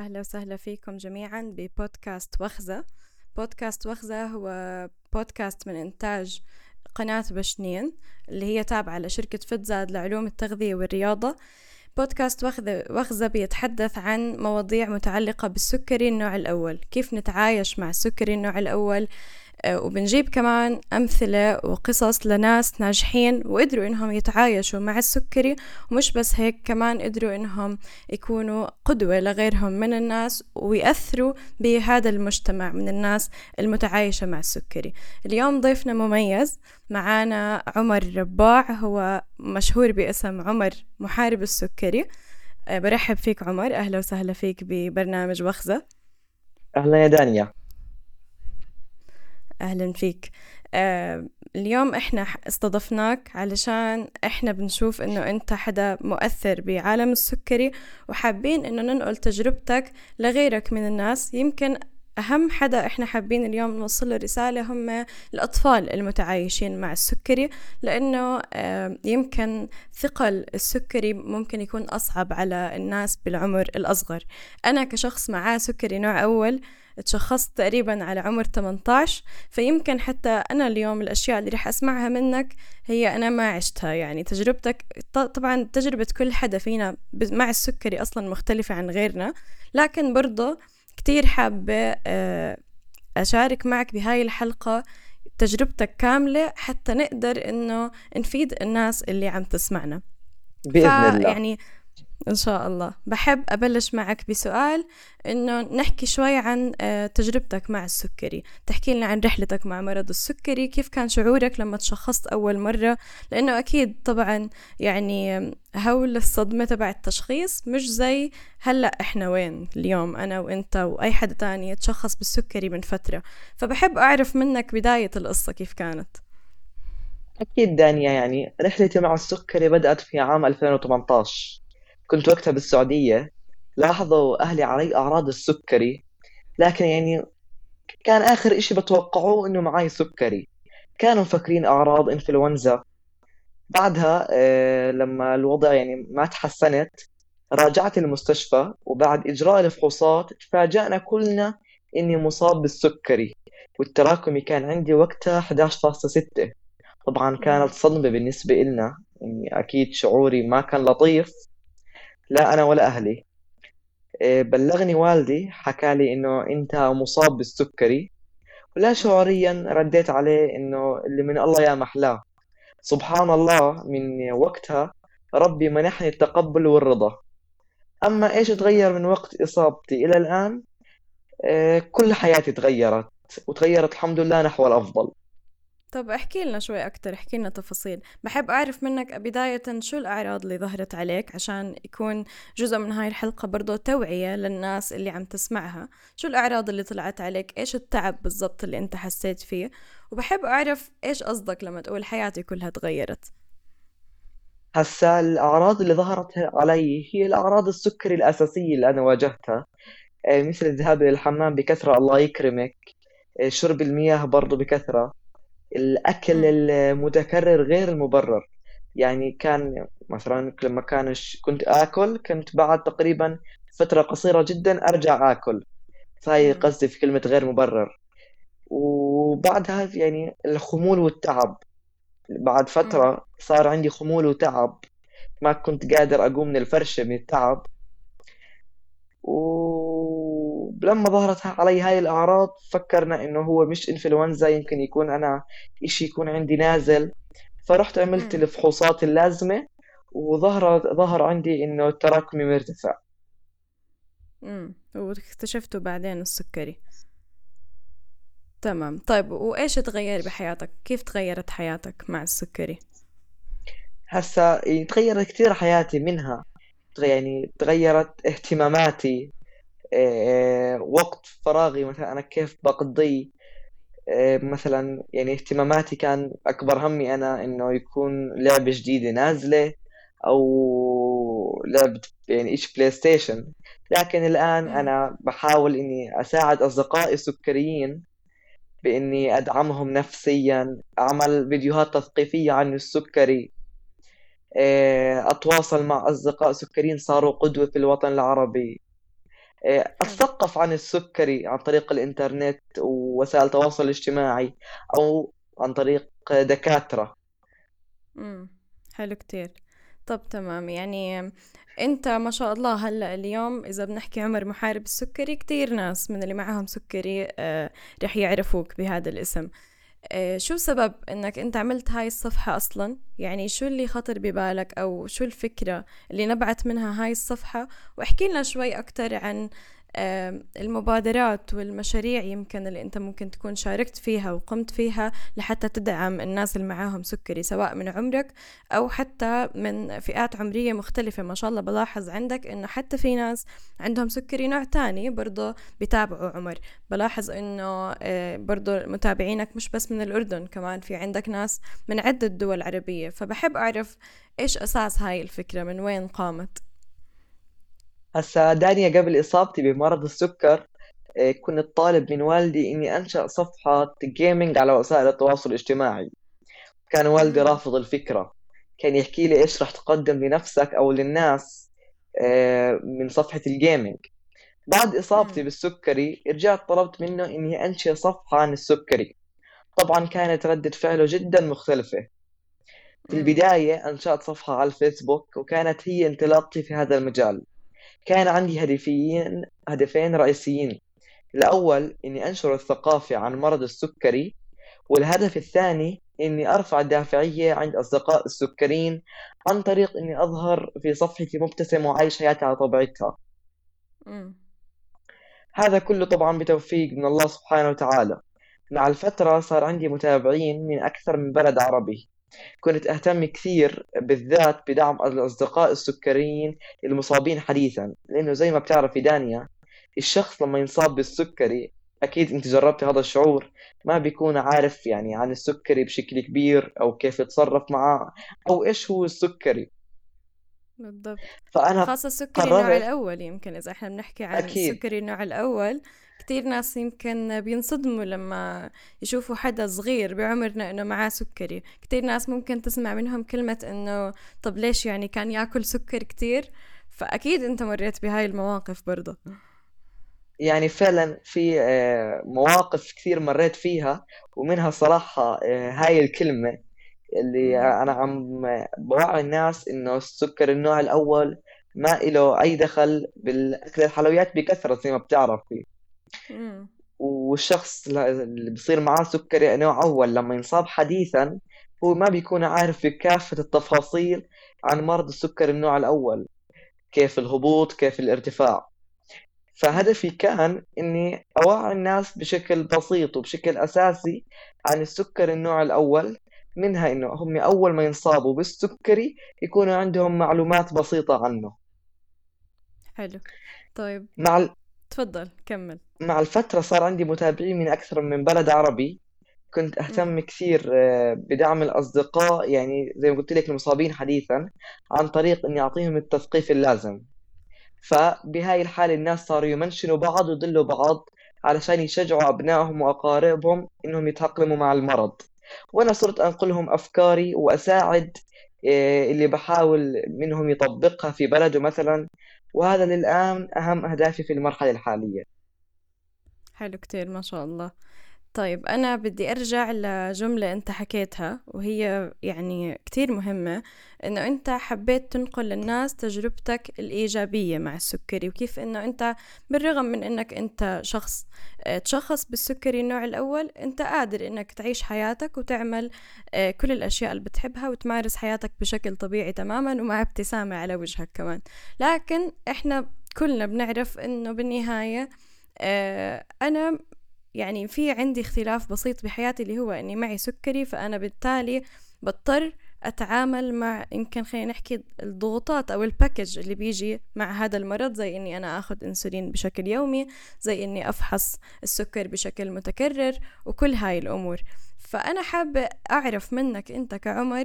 أهلا وسهلا فيكم جميعا ببودكاست وخزة. بودكاست وخزة هو بودكاست من إنتاج قناة بشنين اللي هي تابعة لشركة فتزاد لعلوم التغذية والرياضة. بودكاست وخزة, وخزة بيتحدث عن مواضيع متعلقة بالسكري النوع الأول. كيف نتعايش مع السكري النوع الأول؟ وبنجيب كمان أمثلة وقصص لناس ناجحين وقدروا إنهم يتعايشوا مع السكري ومش بس هيك كمان قدروا إنهم يكونوا قدوة لغيرهم من الناس ويأثروا بهذا المجتمع من الناس المتعايشة مع السكري. اليوم ضيفنا مميز معانا عمر رباع هو مشهور باسم عمر محارب السكري. آه، برحب فيك عمر أهلا وسهلا فيك ببرنامج وخزة أهلا يا دانيا. أهلا فيك. آه اليوم إحنا استضفناك علشان إحنا بنشوف إنه أنت حدا مؤثر بعالم السكري وحابين إنه ننقل تجربتك لغيرك من الناس. يمكن أهم حدا إحنا حابين اليوم نوصل له رسالة هم الأطفال المتعايشين مع السكري لأنه آه يمكن ثقل السكري ممكن يكون أصعب على الناس بالعمر الأصغر. أنا كشخص معاه سكري نوع أول تشخصت تقريبا على عمر 18 فيمكن حتى أنا اليوم الأشياء اللي رح أسمعها منك هي أنا ما عشتها. يعني تجربتك طبعا تجربة كل حدا فينا مع السكري أصلا مختلفة عن غيرنا لكن برضه كتير حابة آه، أشارك معك بهاي الحلقة تجربتك كاملة حتى نقدر إنه نفيد الناس اللي عم تسمعنا. بإذن الله. يعني إن شاء الله. بحب أبلش معك بسؤال إنه نحكي شوي عن آه، تجربتك مع السكري. تحكي لنا عن رحلتك مع مرض السكري. كيف كان شعورك لما تشخصت أول مرة؟ لأنه أكيد طبعا يعني هول الصدمة تبع التشخيص مش زي هلأ إحنا وين اليوم أنا وإنت وأي حدا تاني تشخص بالسكري من فترة. فبحب أعرف منك بداية القصة كيف كانت. أكيد دانيا يعني رحلتي مع السكري بدأت في عام 2018 كنت وقتها بالسعودية لاحظوا أهلي علي أعراض السكري لكن يعني كان آخر إشي بتوقعوه إنه معي سكري. كانوا مفكرين أعراض إنفلونزا. بعدها آه، لما الوضع يعني ما تحسنت راجعت المستشفى وبعد إجراء الفحوصات تفاجأنا كلنا إني مصاب بالسكري والتراكمي كان عندي وقتها 11.6 طبعا كانت صدمة بالنسبة إلنا يعني أكيد شعوري ما كان لطيف. لا أنا ولا أهلي. إيه، بلغني والدي حكى لي إنه أنت مصاب بالسكري. ولا شعوريا رديت عليه إنه اللي من الله يا محلاه. سبحان الله من وقتها ربي منحني التقبل والرضا. أما إيش تغير من وقت إصابتي إلى الآن؟ إيه، كل حياتي تغيرت وتغيرت الحمد لله نحو الأفضل. طب احكي لنا شوي أكتر احكي لنا تفاصيل. بحب أعرف منك بداية شو الأعراض اللي ظهرت عليك عشان يكون جزء من هاي الحلقة برضو توعية للناس اللي عم تسمعها. شو الأعراض اللي طلعت عليك؟ إيش التعب بالضبط اللي أنت حسيت فيه؟ وبحب أعرف إيش قصدك لما تقول حياتي كلها تغيرت. هسا الأعراض اللي ظهرت علي هي الأعراض السكري الأساسية اللي أنا واجهتها. آه، مثل الذهاب إلى الحمام بكثرة الله يكرمك. آه، شرب المياه برضو بكثرة. الأكل المتكرر غير المبرر. يعني كان مثلا لما كان كنت آكل كنت بعد تقريبا فترة قصيرة جدا أرجع آكل. فهي قصدي في كلمة غير مبرر. وبعدها يعني الخمول والتعب. بعد فترة صار عندي خمول وتعب. ما كنت قادر أقوم من الفرشة من التعب. ولما ظهرت علي هاي الأعراض فكرنا إنه هو مش إنفلونزا يمكن يكون أنا إشي يكون عندي نازل. فرحت عملت الفحوصات اللازمة وظهر ظهر عندي إنه التراكمي مرتفع. امم واكتشفتوا بعدين السكري. تمام. طيب وإيش تغير بحياتك؟ كيف تغيرت حياتك مع السكري؟ هسا يعني تغيرت كثير حياتي منها. يعني تغيرت اهتماماتي. وقت فراغي مثلا أنا كيف بقضي آه، مثلا يعني اهتماماتي كان أكبر همي أنا إنه يكون لعبة جديدة نازلة أو لعبة يعني إيش PlayStation لكن الآن أنا بحاول إني أساعد أصدقائي السكريين بإني أدعمهم نفسيا أعمل فيديوهات تثقيفية عن السكري آه، أتواصل مع أصدقاء سكريين صاروا قدوة في الوطن العربي. آه، أتثقف عن السكري عن طريق الإنترنت ووسائل التواصل الاجتماعي أو عن طريق دكاترة. امم حلو كتير. طب تمام يعني أنت ما شاء الله هلأ اليوم إذا بنحكي عمر محارب السكري كتير ناس من اللي معهم سكري آه رح يعرفوك بهذا الاسم. آه شو سبب إنك أنت عملت هاي الصفحة أصلا؟ يعني شو اللي خطر ببالك أو شو الفكرة اللي نبعت منها هاي الصفحة؟ واحكي لنا شوي أكتر عن المبادرات والمشاريع يمكن اللي أنت ممكن تكون شاركت فيها وقمت فيها لحتى تدعم الناس اللي معاهم سكري سواء من عمرك أو حتى من فئات عمرية مختلفة. ما شاء الله بلاحظ عندك إنه حتى في ناس عندهم سكري نوع تاني برضه بتابعوا عمر. بلاحظ إنه آه، برضه متابعينك مش بس من الأردن كمان في عندك ناس من عدة دول عربية. فبحب أعرف إيش أساس هاي الفكرة من وين قامت؟ هسا دانيا قبل إصابتي بمرض السكر إيه، كنت طالب من والدي إني أنشأ صفحة جيمنج على وسائل التواصل الاجتماعي. كان والدي رافض الفكرة. كان يحكي لي إيش راح تقدم لنفسك أو للناس إيه، من صفحة ال gaming بعد إصابتي بالسكري رجعت طلبت منه إني أنشئ صفحة عن السكري. طبعا كانت ردة فعله جدا مختلفة. في البداية أنشأت صفحة على الفيسبوك وكانت هي انطلاقتي في هذا المجال. كان عندي هدفين هدفين رئيسيين. الأول إني أنشر الثقافة عن مرض السكري والهدف الثاني إني أرفع الدافعية عند أصدقاء السكريين عن طريق إني أظهر في صفحتي مبتسم وعايش حياتي على طبيعتها. هذا كله طبعا بتوفيق من الله سبحانه وتعالى. مع الفترة صار عندي متابعين من أكثر من بلد عربي. كنت أهتم كثير بالذات بدعم الأصدقاء السكريين المصابين حديثا لأنه زي ما بتعرف دانيا الشخص لما ينصاب بالسكري أكيد أنت جربت هذا الشعور ما بيكون عارف يعني عن السكري بشكل كبير أو كيف يتصرف معاه أو إيش هو السكري بالضبط فأنا خاصة السكري النوع الأول يمكن إذا إحنا بنحكي عن أكيد. السكري النوع الأول كتير ناس يمكن بينصدموا لما يشوفوا حدا صغير بعمرنا إنه معاه سكري. كتير ناس ممكن تسمع منهم كلمة إنه طب ليش يعني كان ياكل سكر كتير؟ فأكيد أنت مريت بهاي المواقف برضه يعني فعلا في آه، مواقف كثير مريت فيها ومنها صراحة آه، هاي الكلمة اللي أنا عم بوعي الناس إنه السكر النوع الأول ما له أي دخل بالأكل الحلويات بكثرة زي ما بتعرفي. والشخص اللي بصير معاه سكري نوع أول لما ينصاب حديثا هو ما بيكون عارف بكافة التفاصيل عن مرض السكر النوع الأول كيف الهبوط كيف الارتفاع. فهدفي كان إني أوعي الناس بشكل بسيط وبشكل أساسي عن السكر النوع الأول منها إنه هم أول ما ينصابوا بالسكري يكونوا عندهم معلومات بسيطة عنه. حلو. طيب. مع ال... تفضل كمل. مع الفترة صار عندي متابعين من أكثر من بلد عربي. كنت أهتم كثير آه، بدعم الأصدقاء يعني زي ما قلت لك المصابين حديثا عن طريق إني أعطيهم التثقيف اللازم. فبهاي الحالة الناس صاروا يمنشنوا بعض ويضلوا بعض علشان يشجعوا أبنائهم وأقاربهم إنهم يتأقلموا مع المرض. وأنا صرت أنقلهم أفكاري وأساعد آه، اللي بحاول منهم يطبقها في بلده مثلا. وهذا للآن أهم أهدافي في المرحلة الحالية. حلو كتير ما شاء الله. طيب أنا بدي أرجع لجملة أنت حكيتها وهي يعني كتير مهمة إنه أنت حبيت تنقل للناس تجربتك الإيجابية مع السكري وكيف إنه أنت بالرغم من إنك أنت شخص آه، تشخص بالسكري النوع الأول أنت قادر إنك تعيش حياتك وتعمل آه، كل الأشياء اللي بتحبها وتمارس حياتك بشكل طبيعي تماما ومع ابتسامة على وجهك كمان. لكن إحنا كلنا بنعرف إنه بالنهاية أنا يعني في عندي اختلاف بسيط بحياتي اللي هو إني معي سكري فأنا بالتالي بضطر أتعامل مع يمكن خلينا نحكي الضغوطات أو الباكج اللي بيجي مع هذا المرض زي إني أنا آخذ إنسولين بشكل يومي زي إني أفحص السكر بشكل متكرر وكل هاي الأمور. فأنا حابة أعرف منك أنت كعمر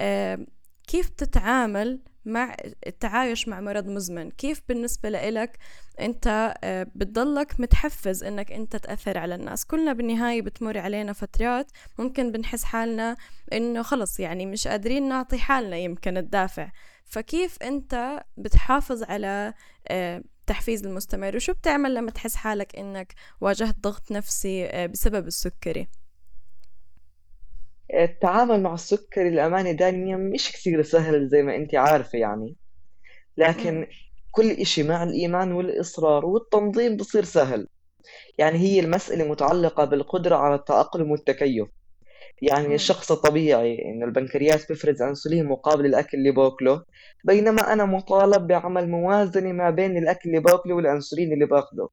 آه كيف تتعامل مع التعايش مع مرض مزمن. كيف بالنسبة لإلك أنت آه، بتضلك متحفز أنك أنت تأثر على الناس؟ كلنا بالنهاية بتمر علينا فترات ممكن بنحس حالنا أنه خلص يعني مش قادرين نعطي حالنا يمكن الدافع. فكيف أنت بتحافظ على آه، التحفيز المستمر؟ وشو بتعمل لما تحس حالك إنك واجهت ضغط نفسي آه، بسبب السكري؟ التعامل مع السكري للأمانة دانيا مش كثير سهل زي ما أنت عارفة يعني. لكن كل إشي مع الإيمان والإصرار والتنظيم بصير سهل. يعني هي المسألة متعلقة بالقدرة على التأقلم والتكيف. يعني. الشخص الطبيعي إنه البنكرياس بيفرز أنسولين مقابل الأكل اللي بأكله بينما أنا مطالب بعمل موازنة ما بين الأكل اللي بأكله والأنسولين اللي باخده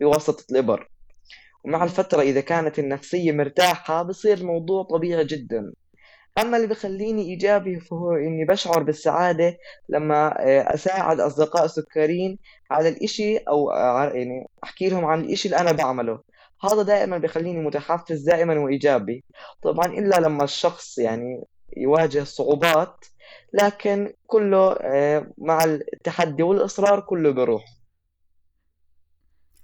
بواسطة الإبر. ومع الفترة إذا كانت النفسية مرتاحة بصير الموضوع طبيعي جدا. أما اللي بخليني إيجابي فهو إني بشعر بالسعادة لما آه، أساعد أصدقاء سكرين على الإشي أو آه، يعني أحكي لهم عن الإشي اللي أنا بعمله. هذا دائما بخليني متحفز دائما وإيجابي. طبعا إلا لما الشخص يعني يواجه صعوبات لكن كله آه، مع التحدي والإصرار كله بروح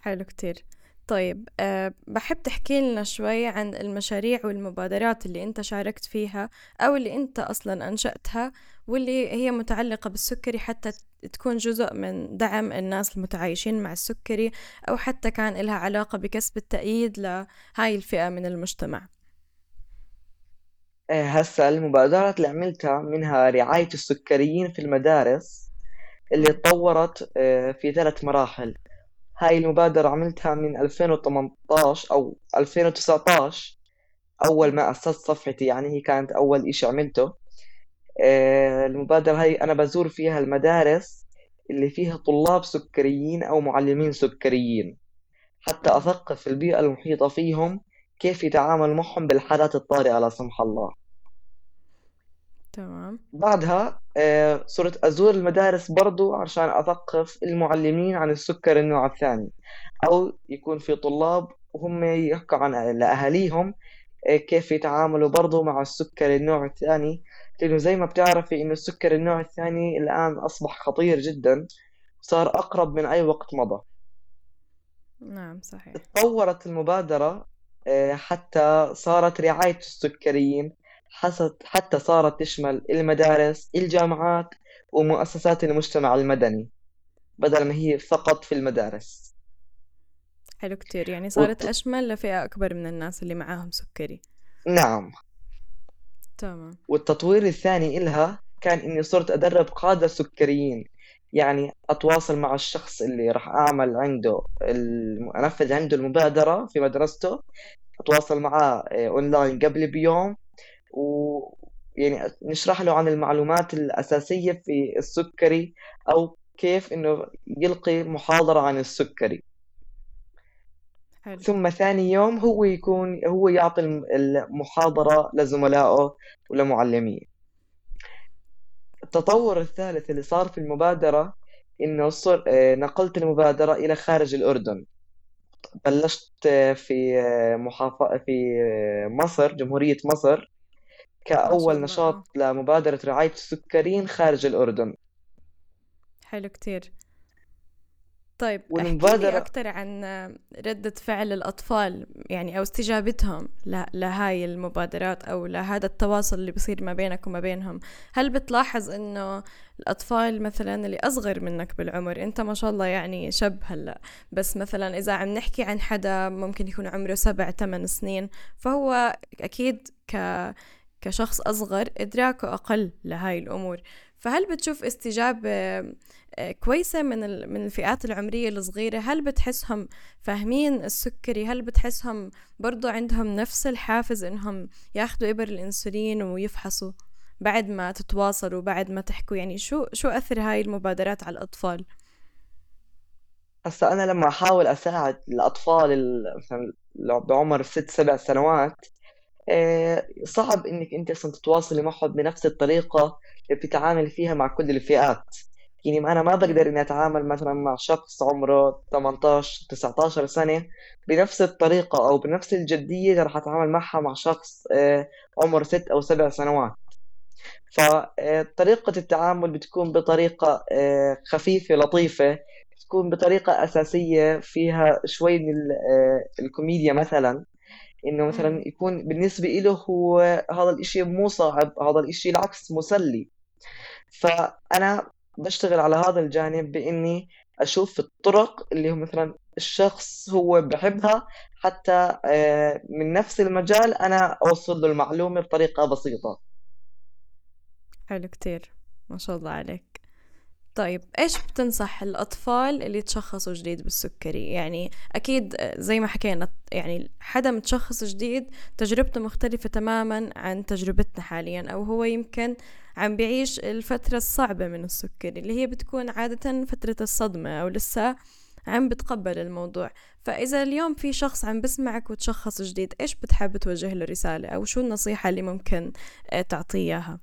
حلو كتير. طيب أه بحب تحكي لنا شوي عن المشاريع والمبادرات اللي أنت شاركت فيها أو اللي أنت أصلا أنشأتها واللي هي متعلقة بالسكري حتى تكون جزء من دعم الناس المتعايشين مع السكري أو حتى كان لها علاقة بكسب التأييد لهاي الفئة من المجتمع. إيه، هسا المبادرات اللي عملتها منها رعاية السكريين في المدارس اللي تطورت إيه، في ثلاث مراحل. هاي المبادرة عملتها من 2018 أو 2019 أول ما أسست صفحتي يعني هي كانت أول إشي عملته. آه، المبادرة هاي أنا بزور فيها المدارس اللي فيها طلاب سكريين أو معلمين سكريين حتى أثقف البيئة المحيطة فيهم كيف يتعامل معهم بالحالات الطارئة لا سمح الله. تمام. بعدها آه، صرت أزور المدارس برضو عشان أثقف المعلمين عن السكر النوع الثاني. أو يكون في طلاب وهم يحكوا عن لأهاليهم آه، كيف يتعاملوا برضو مع السكر النوع الثاني. لأنه زي ما بتعرفي إنه السكر النوع الثاني الآن أصبح خطير جدا صار أقرب من أي وقت مضى. نعم صحيح. تطورت المبادرة آه، حتى صارت رعاية السكريين. حتى صارت تشمل المدارس الجامعات ومؤسسات المجتمع المدني بدل ما هي فقط في المدارس. حلو كتير يعني صارت وط... أشمل لفئة أكبر من الناس اللي معاهم سكري. نعم. تمام. والتطوير الثاني إلها كان إني صرت أدرب قادة سكريين يعني أتواصل مع الشخص اللي راح أعمل عنده أنفذ عنده المبادرة في مدرسته أتواصل معاه أونلاين قبل بيوم و يعني نشرح له عن المعلومات الأساسية في السكري أو كيف إنه يلقي محاضرة عن السكري. حلو. ثم ثاني يوم هو يكون هو يعطي المحاضرة لزملائه ولمعلميه. التطور الثالث اللي صار في المبادرة إنه صر نقلت المبادرة إلى خارج الأردن. بلشت في محافظة في مصر جمهورية مصر. كأول نشاط لمبادرة رعاية السكرين خارج الأردن. حلو كتير. طيب والمبادرة أكثر عن ردة فعل الأطفال يعني أو استجابتهم لهاي المبادرات أو لهذا التواصل اللي بصير ما بينك وما بينهم. هل بتلاحظ إنه الأطفال مثلا اللي أصغر منك بالعمر أنت ما شاء الله يعني شب هلأ بس مثلا إذا عم نحكي عن حدا ممكن يكون عمره سبع ثمان سنين فهو أكيد ك كشخص أصغر إدراكه أقل لهاي الأمور. فهل بتشوف استجابة آه، كويسة من من الفئات العمرية الصغيرة؟ هل بتحسهم فاهمين السكري؟ هل بتحسهم برضو عندهم نفس الحافز إنهم ياخدوا إبر الإنسولين ويفحصوا بعد ما تتواصلوا بعد ما تحكوا؟ يعني شو شو أثر هاي المبادرات على الأطفال؟ هسا أنا لما أحاول أساعد الأطفال مثلا بعمر ست سبع سنوات صعب إنك أنت أصلا تتواصلي معهم بنفس الطريقة اللي بتتعامل فيها مع كل الفئات. يعني أنا ما بقدر إني أتعامل مثلا مع شخص عمره 18 19 سنة بنفس الطريقة أو بنفس الجدية اللي راح اتعامل معها مع شخص آه، عمره 6 أو 7 سنوات. فطريقة التعامل بتكون بطريقة آه، خفيفة لطيفة بتكون بطريقة أساسية فيها شوي من الكوميديا مثلا. إنه مثلا يكون بالنسبة له هو هذا الإشي مو صعب هذا الإشي العكس مسلي. فأنا بشتغل على هذا الجانب بإني أشوف الطرق اللي هو مثلا الشخص هو بحبها حتى آه، من نفس المجال أنا أوصل له المعلومة بطريقة بسيطة. حلو كتير. ما شاء الله عليك. طيب إيش بتنصح الأطفال اللي تشخصوا جديد بالسكري؟ يعني أكيد زي ما حكينا يعني حدا متشخص جديد تجربته مختلفة تماما عن تجربتنا حاليا أو هو يمكن عم بيعيش الفترة الصعبة من السكري اللي هي بتكون عادة فترة الصدمة أو لسه عم بتقبل الموضوع. فإذا اليوم في شخص عم بسمعك وتشخص جديد إيش بتحب توجه له رسالة؟ أو شو النصيحة اللي ممكن تعطيه إياها؟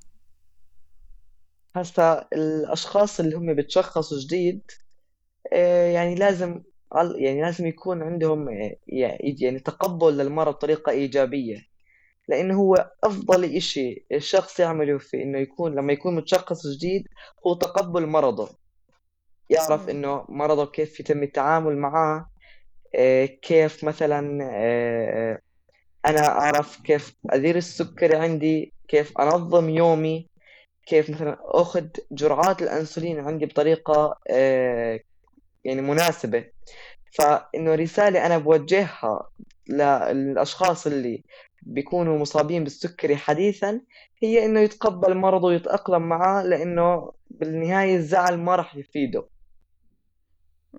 هسا الأشخاص اللي هم بتشخصوا جديد آه، يعني لازم يعني لازم يكون عندهم آه، يعني تقبل للمرض بطريقة إيجابية. لأنه هو أفضل إشي الشخص يعمله في إنه يكون لما يكون متشخص جديد هو تقبل مرضه. يعرف إنه مرضه كيف يتم التعامل معاه آه، كيف مثلا أنا أعرف كيف أدير السكري عندي كيف أنظم يومي. كيف مثلا أخذ جرعات الأنسولين عندي بطريقة آه، يعني مناسبة. فإنه رسالة أنا بوجهها للأشخاص اللي بيكونوا مصابين بالسكري حديثا هي إنه يتقبل مرضه ويتأقلم معاه لإنه بالنهاية الزعل ما راح يفيده.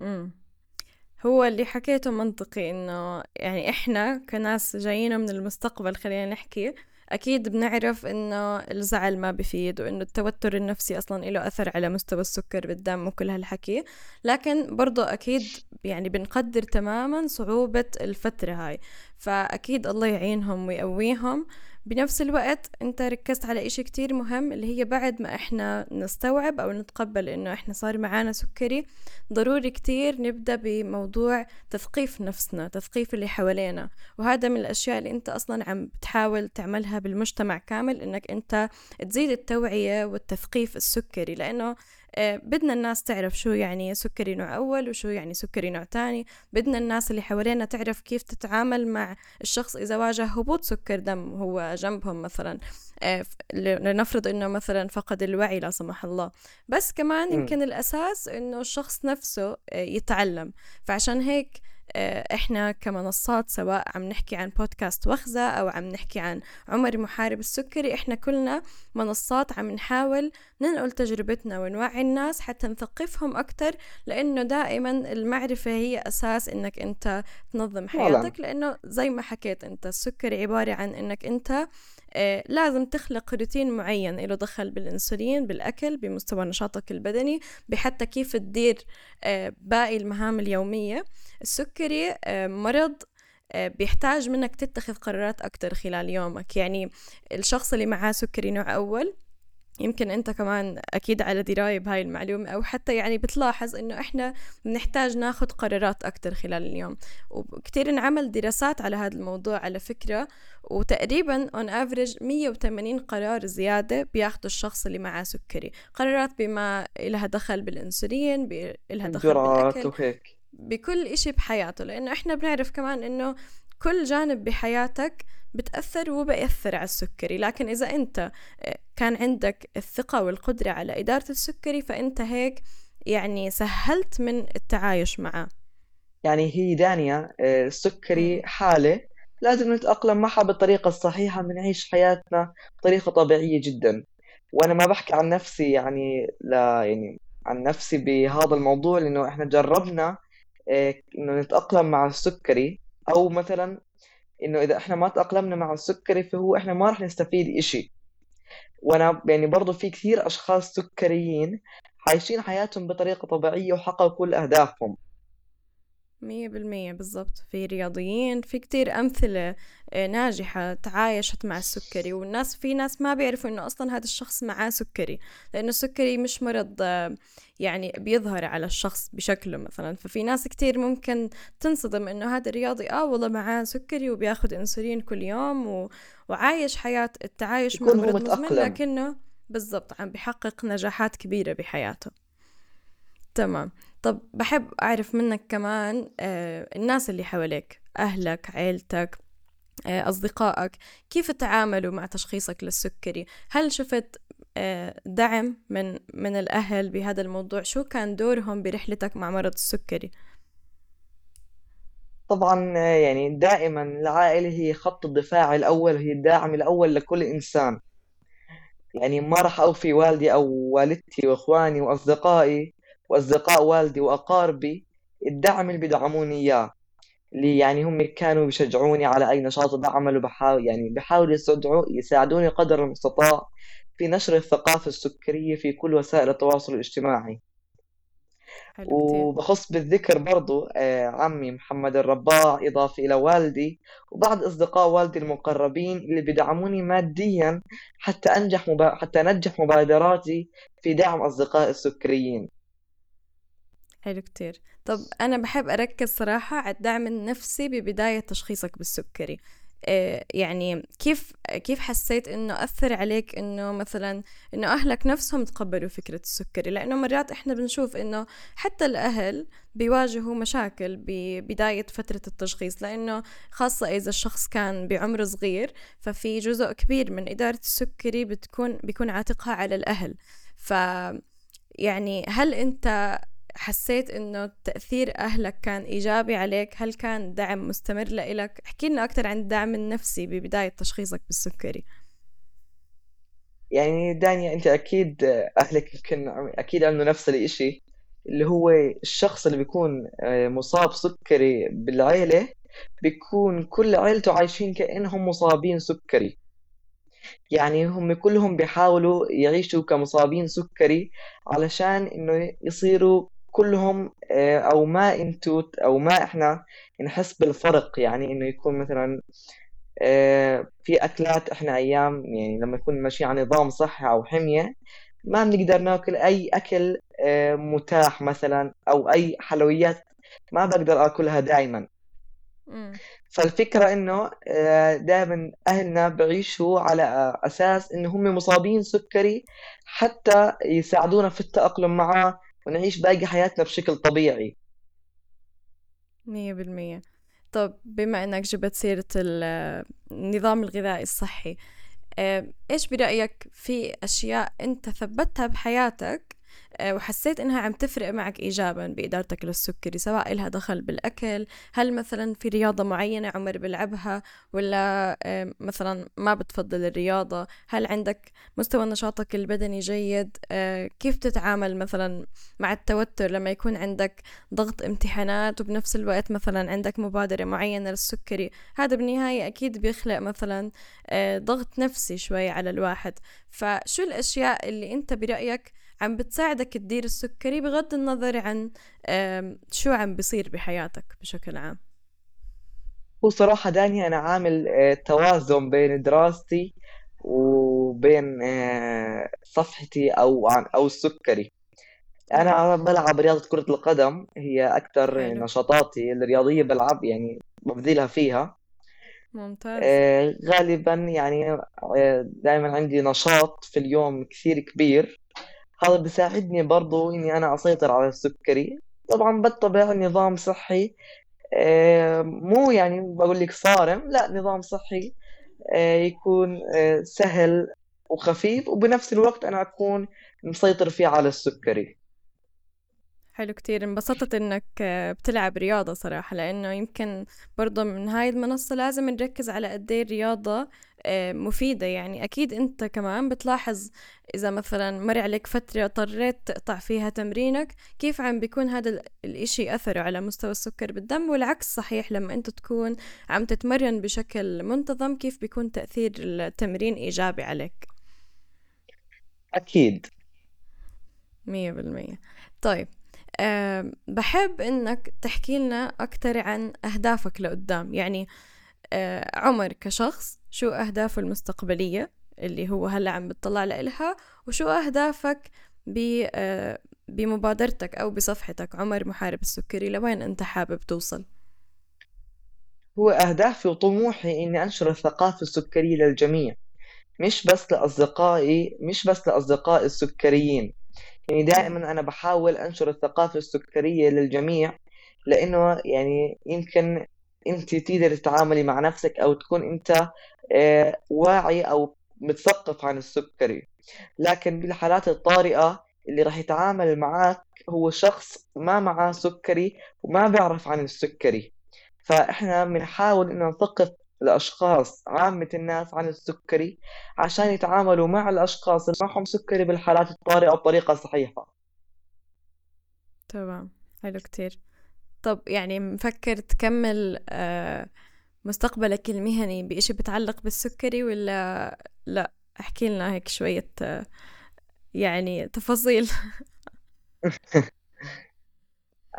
امم هو اللي حكيته منطقي إنه يعني إحنا كناس جايين من المستقبل خلينا نحكي أكيد بنعرف إنه الزعل ما بفيد وإنه التوتر النفسي أصلا له أثر على مستوى السكر بالدم وكل هالحكي. لكن برضو أكيد يعني بنقدر تماما صعوبة الفترة هاي. فأكيد الله يعينهم ويقويهم. بنفس الوقت انت ركزت على إشي كتير مهم اللي هي بعد ما إحنا نستوعب أو نتقبل إنه إحنا صار معانا سكري ضروري كتير نبدأ بموضوع تثقيف نفسنا تثقيف اللي حوالينا. وهذا من الأشياء اللي أنت أصلا عم بتحاول تعملها بالمجتمع كامل إنك أنت تزيد التوعية والتثقيف السكري لأنه بدنا الناس تعرف شو يعني سكري نوع أول وشو يعني سكري نوع تاني. بدنا الناس اللي حوالينا تعرف كيف تتعامل مع الشخص إذا واجه هبوط سكر دم هو جنبهم مثلا. آه، لنفرض إنه مثلا فقد الوعي لا سمح الله. بس كمان يمكن الأساس إنه الشخص نفسه آه، يتعلم. فعشان هيك آه، إحنا كمنصات سواء عم نحكي عن بودكاست وخزة أو عم نحكي عن عمر محارب السكري إحنا كلنا منصات عم نحاول ننقل تجربتنا ونوعي الناس حتى نثقفهم أكتر لأنه دائما المعرفة هي أساس إنك أنت تنظم حياتك لأنه زي ما حكيت أنت السكري عبارة عن إنك أنت آه، لازم تخلق روتين معين له دخل بالإنسولين بالأكل بمستوى نشاطك البدني بحتى كيف تدير آه، باقي المهام اليومية. السكري آه، مرض بيحتاج منك تتخذ قرارات أكتر خلال يومك. يعني الشخص اللي معاه سكري نوع أول يمكن أنت كمان أكيد على دراية بهاي المعلومة أو حتى يعني بتلاحظ إنه إحنا بنحتاج ناخذ قرارات أكثر خلال اليوم. وكثير انعمل دراسات على هذا الموضوع على فكرة وتقريبا on average 180 قرار زيادة بياخذوا الشخص اللي معاه سكري. قرارات بما لها دخل بالإنسولين لها دخل بالأكل وهيك. بكل إشي بحياته. لأنه إحنا بنعرف كمان إنه كل جانب بحياتك بتأثر وبيأثر على السكري. لكن إذا أنت آه، كان عندك الثقة والقدرة على إدارة السكري فأنت هيك يعني سهلت من التعايش معه. يعني هي دانيا آه، السكري حالة لازم نتأقلم معها بالطريقة الصحيحة بنعيش حياتنا بطريقة طبيعية جدا. وأنا ما بحكي عن نفسي يعني لا يعني عن نفسي بهذا الموضوع لأنه إحنا جربنا آه، إنه نتأقلم مع السكري. أو مثلا إنه إذا إحنا ما تأقلمنا مع السكري فهو إحنا ما راح نستفيد إشي. وأنا يعني برضه في كثير أشخاص سكريين عايشين حياتهم بطريقة طبيعية وحققوا كل أهدافهم. مية بالمية بالضبط. في رياضيين في كتير أمثلة آه، ناجحة تعايشت مع السكري والناس في ناس ما بيعرفوا إنه أصلا هذا الشخص معاه سكري لأنه السكري مش مرض آه، يعني بيظهر على الشخص بشكله مثلا. ففي ناس كتير ممكن تنصدم إنه هذا الرياضي آه والله معاه سكري وبياخد أنسولين كل يوم و... وعايش حياة التعايش مع مرض مزمن لكنه بالضبط عم بيحقق نجاحات كبيرة بحياته. تمام. طب بحب أعرف منك كمان آه الناس اللي حواليك أهلك عيلتك آه أصدقائك كيف تعاملوا مع تشخيصك للسكري؟ هل شفت آه، دعم من من الأهل بهذا الموضوع؟ شو كان دورهم برحلتك مع مرض السكري؟ طبعا يعني دائما العائلة هي خط الدفاع الأول هي الداعم الأول لكل إنسان. يعني ما راح أوفي والدي أو والدتي وإخواني وأصدقائي. وأصدقاء والدي وأقاربي الدعم اللي بيدعموني إياه. اللي يعني هم كانوا بيشجعوني على أي نشاط بعمله بحاول يعني بحاولوا يسعدوا يساعدوني قدر المستطاع في نشر الثقافة السكرية في كل وسائل التواصل الاجتماعي. وبخص بالذكر برضو آه، عمي محمد الرباع إضافة إلى والدي وبعض أصدقاء والدي المقربين اللي بيدعموني ماديا حتى أنجح مبا... حتى أنجح مبادراتي في دعم أصدقائي السكريين. حلو كتير. طب أنا بحب أركز صراحة على الدعم النفسي ببداية تشخيصك بالسكري. آه، يعني كيف كيف حسيت إنه أثر عليك إنه مثلا إنه أهلك نفسهم تقبلوا فكرة السكري؟ لأنه مرات إحنا بنشوف إنه حتى الأهل بيواجهوا مشاكل ببدايه فترة التشخيص. لأنه خاصة إذا الشخص كان بعمر صغير ففي جزء كبير من إدارة السكري بتكون بيكون عاتقها على الأهل. ف يعني هل أنت حسيت إنه تأثير أهلك كان إيجابي عليك؟ هل كان دعم مستمر لإلك؟ احكي لنا أكثر عن الدعم النفسي ببداية تشخيصك بالسكري. يعني دانيا أنت أكيد أهلك يمكن أكيد عنده نفس الإشي اللي هو الشخص اللي بيكون آه، مصاب سكري بالعيلة بيكون كل عيلته عايشين كأنهم مصابين سكري. يعني هم كلهم بيحاولوا يعيشوا كمصابين سكري علشان إنه يصيروا كلهم آه، أو ما انتو أو ما إحنا نحس بالفرق. يعني إنه يكون مثلا آه، في أكلات إحنا أيام يعني لما نكون ماشيين على نظام صحي أو حمية ما بنقدر ناكل أي أكل آه، متاح مثلا أو أي حلويات ما بقدر آكلها دائما فالفكرة إنه دائما أهلنا بعيشوا على أساس إنه هم مصابين سكري حتى يساعدونا في التأقلم معه ونعيش باقي حياتنا بشكل طبيعي. مية بالمية. طب بما إنك جبت سيرة النظام الغذائي الصحي آه، إيش برأيك في أشياء أنت ثبتها بحياتك وحسيت إنها عم تفرق معك إيجابا بإدارتك للسكري سواء إلها دخل بالأكل هل مثلا في رياضة معينة عمر بلعبها ولا آه، مثلا ما بتفضل الرياضة هل عندك مستوى نشاطك البدني جيد؟ آه، كيف تتعامل مثلا مع التوتر لما يكون عندك ضغط امتحانات وبنفس الوقت مثلا عندك مبادرة معينة للسكري؟ هذا بالنهاية أكيد بيخلق مثلا ضغط نفسي شوي على الواحد. فشو الأشياء اللي أنت برأيك عم بتساعدك تدير السكري بغض النظر عن شو عم بصير بحياتك بشكل عام. هو صراحة داني أنا عامل آه، توازن بين دراستي وبين آه، صفحتي أو عن أو السكري. أنا بلعب رياضة كرة القدم هي أكثر نشاطاتي الرياضية بلعب يعني ببذلها فيها. ممتاز. آه غالبا يعني دائما عندي نشاط في اليوم كثير كبير. هذا بيساعدني برضو إني أنا أسيطر على السكري. طبعا بتبع نظام صحي آه، مو يعني بقول لك صارم لا نظام صحي آه، يكون آه، سهل وخفيف وبنفس الوقت أنا أكون مسيطر فيه على السكري. حلو كتير. انبسطت إنك بتلعب رياضة صراحة لأنه يمكن برضه من هاي المنصة لازم نركز على قد إيه الرياضة آه، مفيدة. يعني أكيد أنت كمان بتلاحظ إذا مثلا مر عليك فترة اضطريت تقطع فيها تمرينك كيف عم بيكون هذا الإشي أثره على مستوى السكر بالدم؟ والعكس صحيح لما أنت تكون عم تتمرن بشكل منتظم كيف بيكون تأثير التمرين إيجابي عليك؟ أكيد. مية بالمية. طيب بحب إنك تحكي لنا أكتر عن أهدافك لقدام. يعني أه عمر كشخص شو أهدافه المستقبلية اللي هو هلأ عم بتطلع لإلها وشو أهدافك آه، بمبادرتك أو بصفحتك؟ عمر محارب السكري لوين أنت حابب توصل؟ هو أهدافي وطموحي إني أنشر الثقافة السكرية للجميع مش بس لأصدقائي مش بس لأصدقائي السكريين. يعني دائما أنا بحاول أنشر الثقافة السكرية للجميع لأنه يعني يمكن أنت تقدر تتعاملي مع نفسك أو تكون أنت آه، واعي أو متثقف عن السكري لكن بالحالات الطارئة اللي راح يتعامل معك هو شخص ما معاه سكري وما بيعرف عن السكري. فإحنا بنحاول إنه نثقف الأشخاص عامة الناس عن السكري عشان يتعاملوا مع الأشخاص اللي معهم سكري بالحالات الطارئة بطريقة صحيحة. تمام حلو كتير. طب يعني مفكر تكمل آه، مستقبلك المهني بإشي بتعلق بالسكري ولا لا؟ احكي لنا هيك شوية آه، يعني تفاصيل.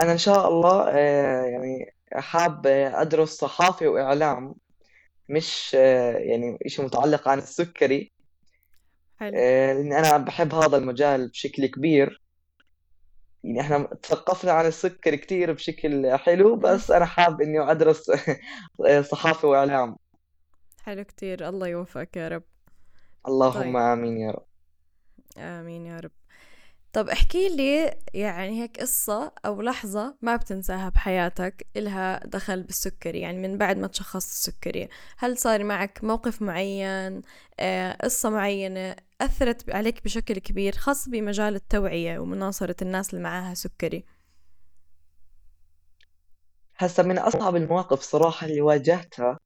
أنا إن شاء الله آه، يعني حاب أدرس صحافة وإعلام. مش يعني إشي متعلق عن السكري. حلو. لأني أنا بحب هذا المجال بشكل كبير. يعني إحنا تثقفنا عن السكر كتير بشكل حلو بس أنا حاب إني أدرس صحافة وإعلام. حلو كتير. الله يوفقك يا رب. اللهم طيب. آمين يا رب. آمين يا رب. طب احكي لي يعني هيك قصة أو لحظة ما بتنساها بحياتك إلها دخل بالسكري يعني من بعد ما تشخصت السكري. هل صار معك موقف معين؟ آه، قصة معينة أثرت عليك بشكل كبير خاص بمجال التوعية ومناصرة الناس اللي معاها سكري؟ هسا من أصعب المواقف صراحة اللي واجهتها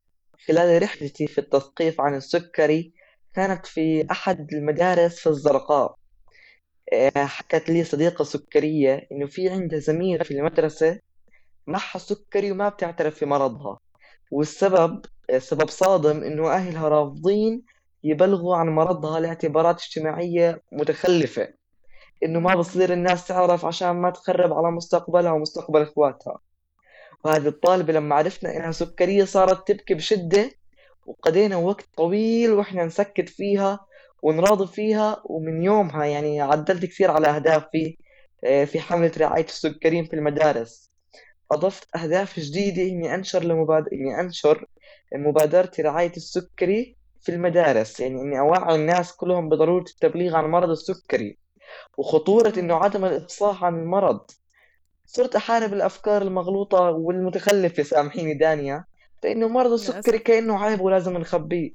خلال رحلتي في التثقيف عن السكري كانت في أحد المدارس في الزرقاء. حكت لي صديقة سكرية إنه في عندها زميلة في المدرسة معها سكري وما بتعترف في مرضها. والسبب سبب صادم إنه أهلها رافضين يبلغوا عن مرضها لاعتبارات اجتماعية متخلفة إنه ما بصير الناس تعرف عشان ما تخرب على مستقبلها ومستقبل إخواتها. وهذه الطالبة لما عرفنا إنها سكرية صارت تبكي بشدة وقضينا وقت طويل وإحنا نسكت فيها ونراضي فيها ومن يومها يعني عدلت كثير على أهدافي آه، في حملة رعاية السكريين في المدارس. أضفت أهداف جديدة إني أنشر لمباد... إني أنشر مبادرة رعاية السكري في المدارس. يعني إني أوعي الناس كلهم بضرورة التبليغ عن مرض السكري وخطورة إنه عدم الإفصاح عن المرض. صرت أحارب الأفكار المغلوطة والمتخلفة سامحيني دانيا. فإنه مرض السكري كأنه عيب ولازم نخبيه.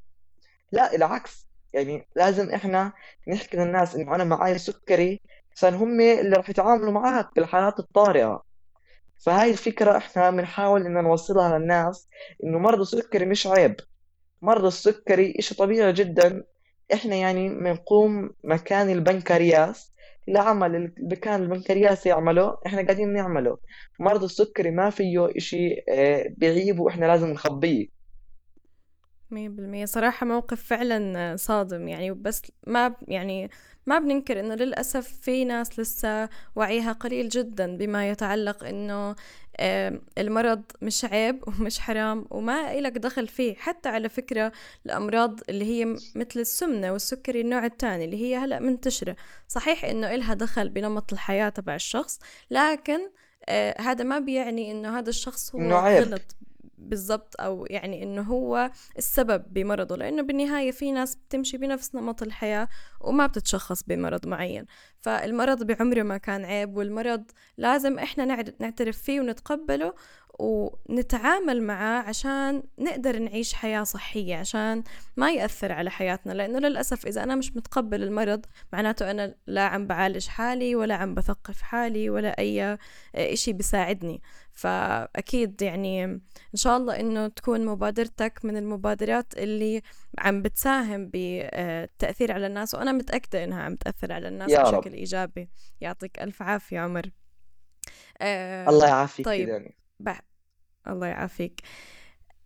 لا العكس. يعني لازم إحنا نحكي للناس إنه أنا معي سكري عشان هم اللي راح يتعاملوا معك بالحالات الطارئة. فهاي الفكرة إحنا بنحاول إن نوصلها للناس إنه مرض السكري مش عيب. مرض السكري إشي طبيعي جدا. إحنا يعني بنقوم مكان البنكرياس العمل اللي كان البنكرياس يعمله إحنا قاعدين نعمله. مرض السكري ما فيه إشي آه، بعيب وإحنا لازم نخبيه. مية بالمية. صراحة موقف فعلا صادم يعني بس ما يعني ما بننكر إنه للأسف في ناس لسه وعيها قليل جدا بما يتعلق إنه المرض مش عيب ومش حرام وما إلك دخل فيه. حتى على فكرة الأمراض اللي هي مثل السمنة والسكري النوع الثاني اللي هي هلأ منتشرة. صحيح إنه إلها دخل بنمط الحياة تبع الشخص لكن آه هذا ما بيعني إنه هذا الشخص هو غلط. بالضبط أو يعني إنه هو السبب بمرضه لأنه بالنهاية في ناس بتمشي بنفس نمط الحياة وما بتتشخص بمرض معين. فالمرض بعمره ما كان عيب والمرض لازم إحنا نعترف فيه ونتقبله ونتعامل معاه عشان نقدر نعيش حياة صحية عشان ما يأثر على حياتنا. لأنه للأسف إذا أنا مش متقبل المرض معناته أنا لا عم بعالج حالي ولا عم بثقف حالي ولا أي إشي بيساعدني. فأكيد يعني إن شاء الله إنه تكون مبادرتك من المبادرات اللي عم بتساهم بالتأثير على الناس. وأنا متأكدة إنها عم تأثر على الناس بشكل. إيجابي. يعطيك ألف عافية عمر. آه الله يعافيك طيب. يعني. بح... الله يعافيك.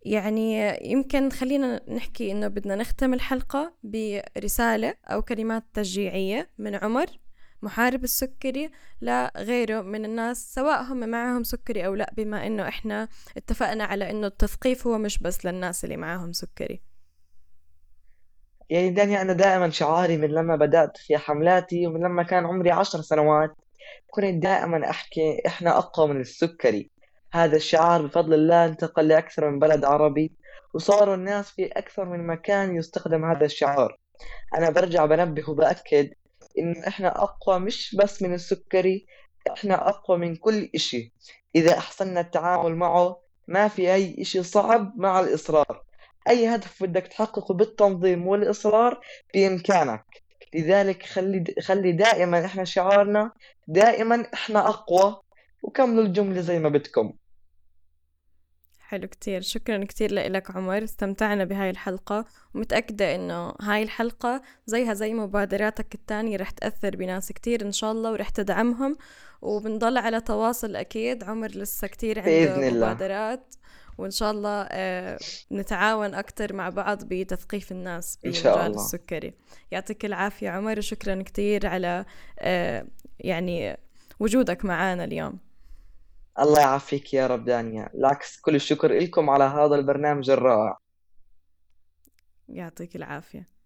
يعني يمكن خلينا نحكي إنه بدنا نختم الحلقة برسالة أو كلمات تشجيعية من عمر محارب السكري لغيره من الناس سواء هم معهم سكري أو لا بما إنه إحنا اتفقنا على إنه التثقيف هو مش بس للناس اللي معاهم سكري. يعني داني أنا دائما شعاري من لما بدأت في حملاتي ومن لما كان عمري عشر سنوات كنت دائما أحكي إحنا أقوى من السكري. هذا الشعار بفضل الله انتقل لأكثر من بلد عربي وصاروا الناس في أكثر من مكان يستخدم هذا الشعار. أنا برجع بنبه وبأكد إنه إحنا أقوى مش بس من السكري إحنا أقوى من كل إشي. إذا أحسننا التعامل معه ما في أي إشي صعب مع الإصرار. أي هدف بدك تحققه بالتنظيم والإصرار بإمكانك. لذلك خلي خلي دائما إحنا شعارنا دائما إحنا أقوى. وكملوا الجملة زي ما بدكم. حلو كتير. شكرا كتير لك عمر استمتعنا بهاي الحلقة. ومتأكدة إنه هاي الحلقة زيها زي مبادراتك التانية رح تأثر بناس كتير إن شاء الله ورح تدعمهم. وبنضل على تواصل أكيد. عمر لسه كتير عنده بإذن الله. مبادرات. وإن شاء الله آه، نتعاون أكتر مع بعض بتثقيف الناس بمجال السكري. يعطيك العافية عمر وشكرا كتير على آه، يعني وجودك معنا اليوم. الله يعافيك يا رب دانيا. العكس كل الشكر لكم على هذا البرنامج الرائع. يعطيك العافية.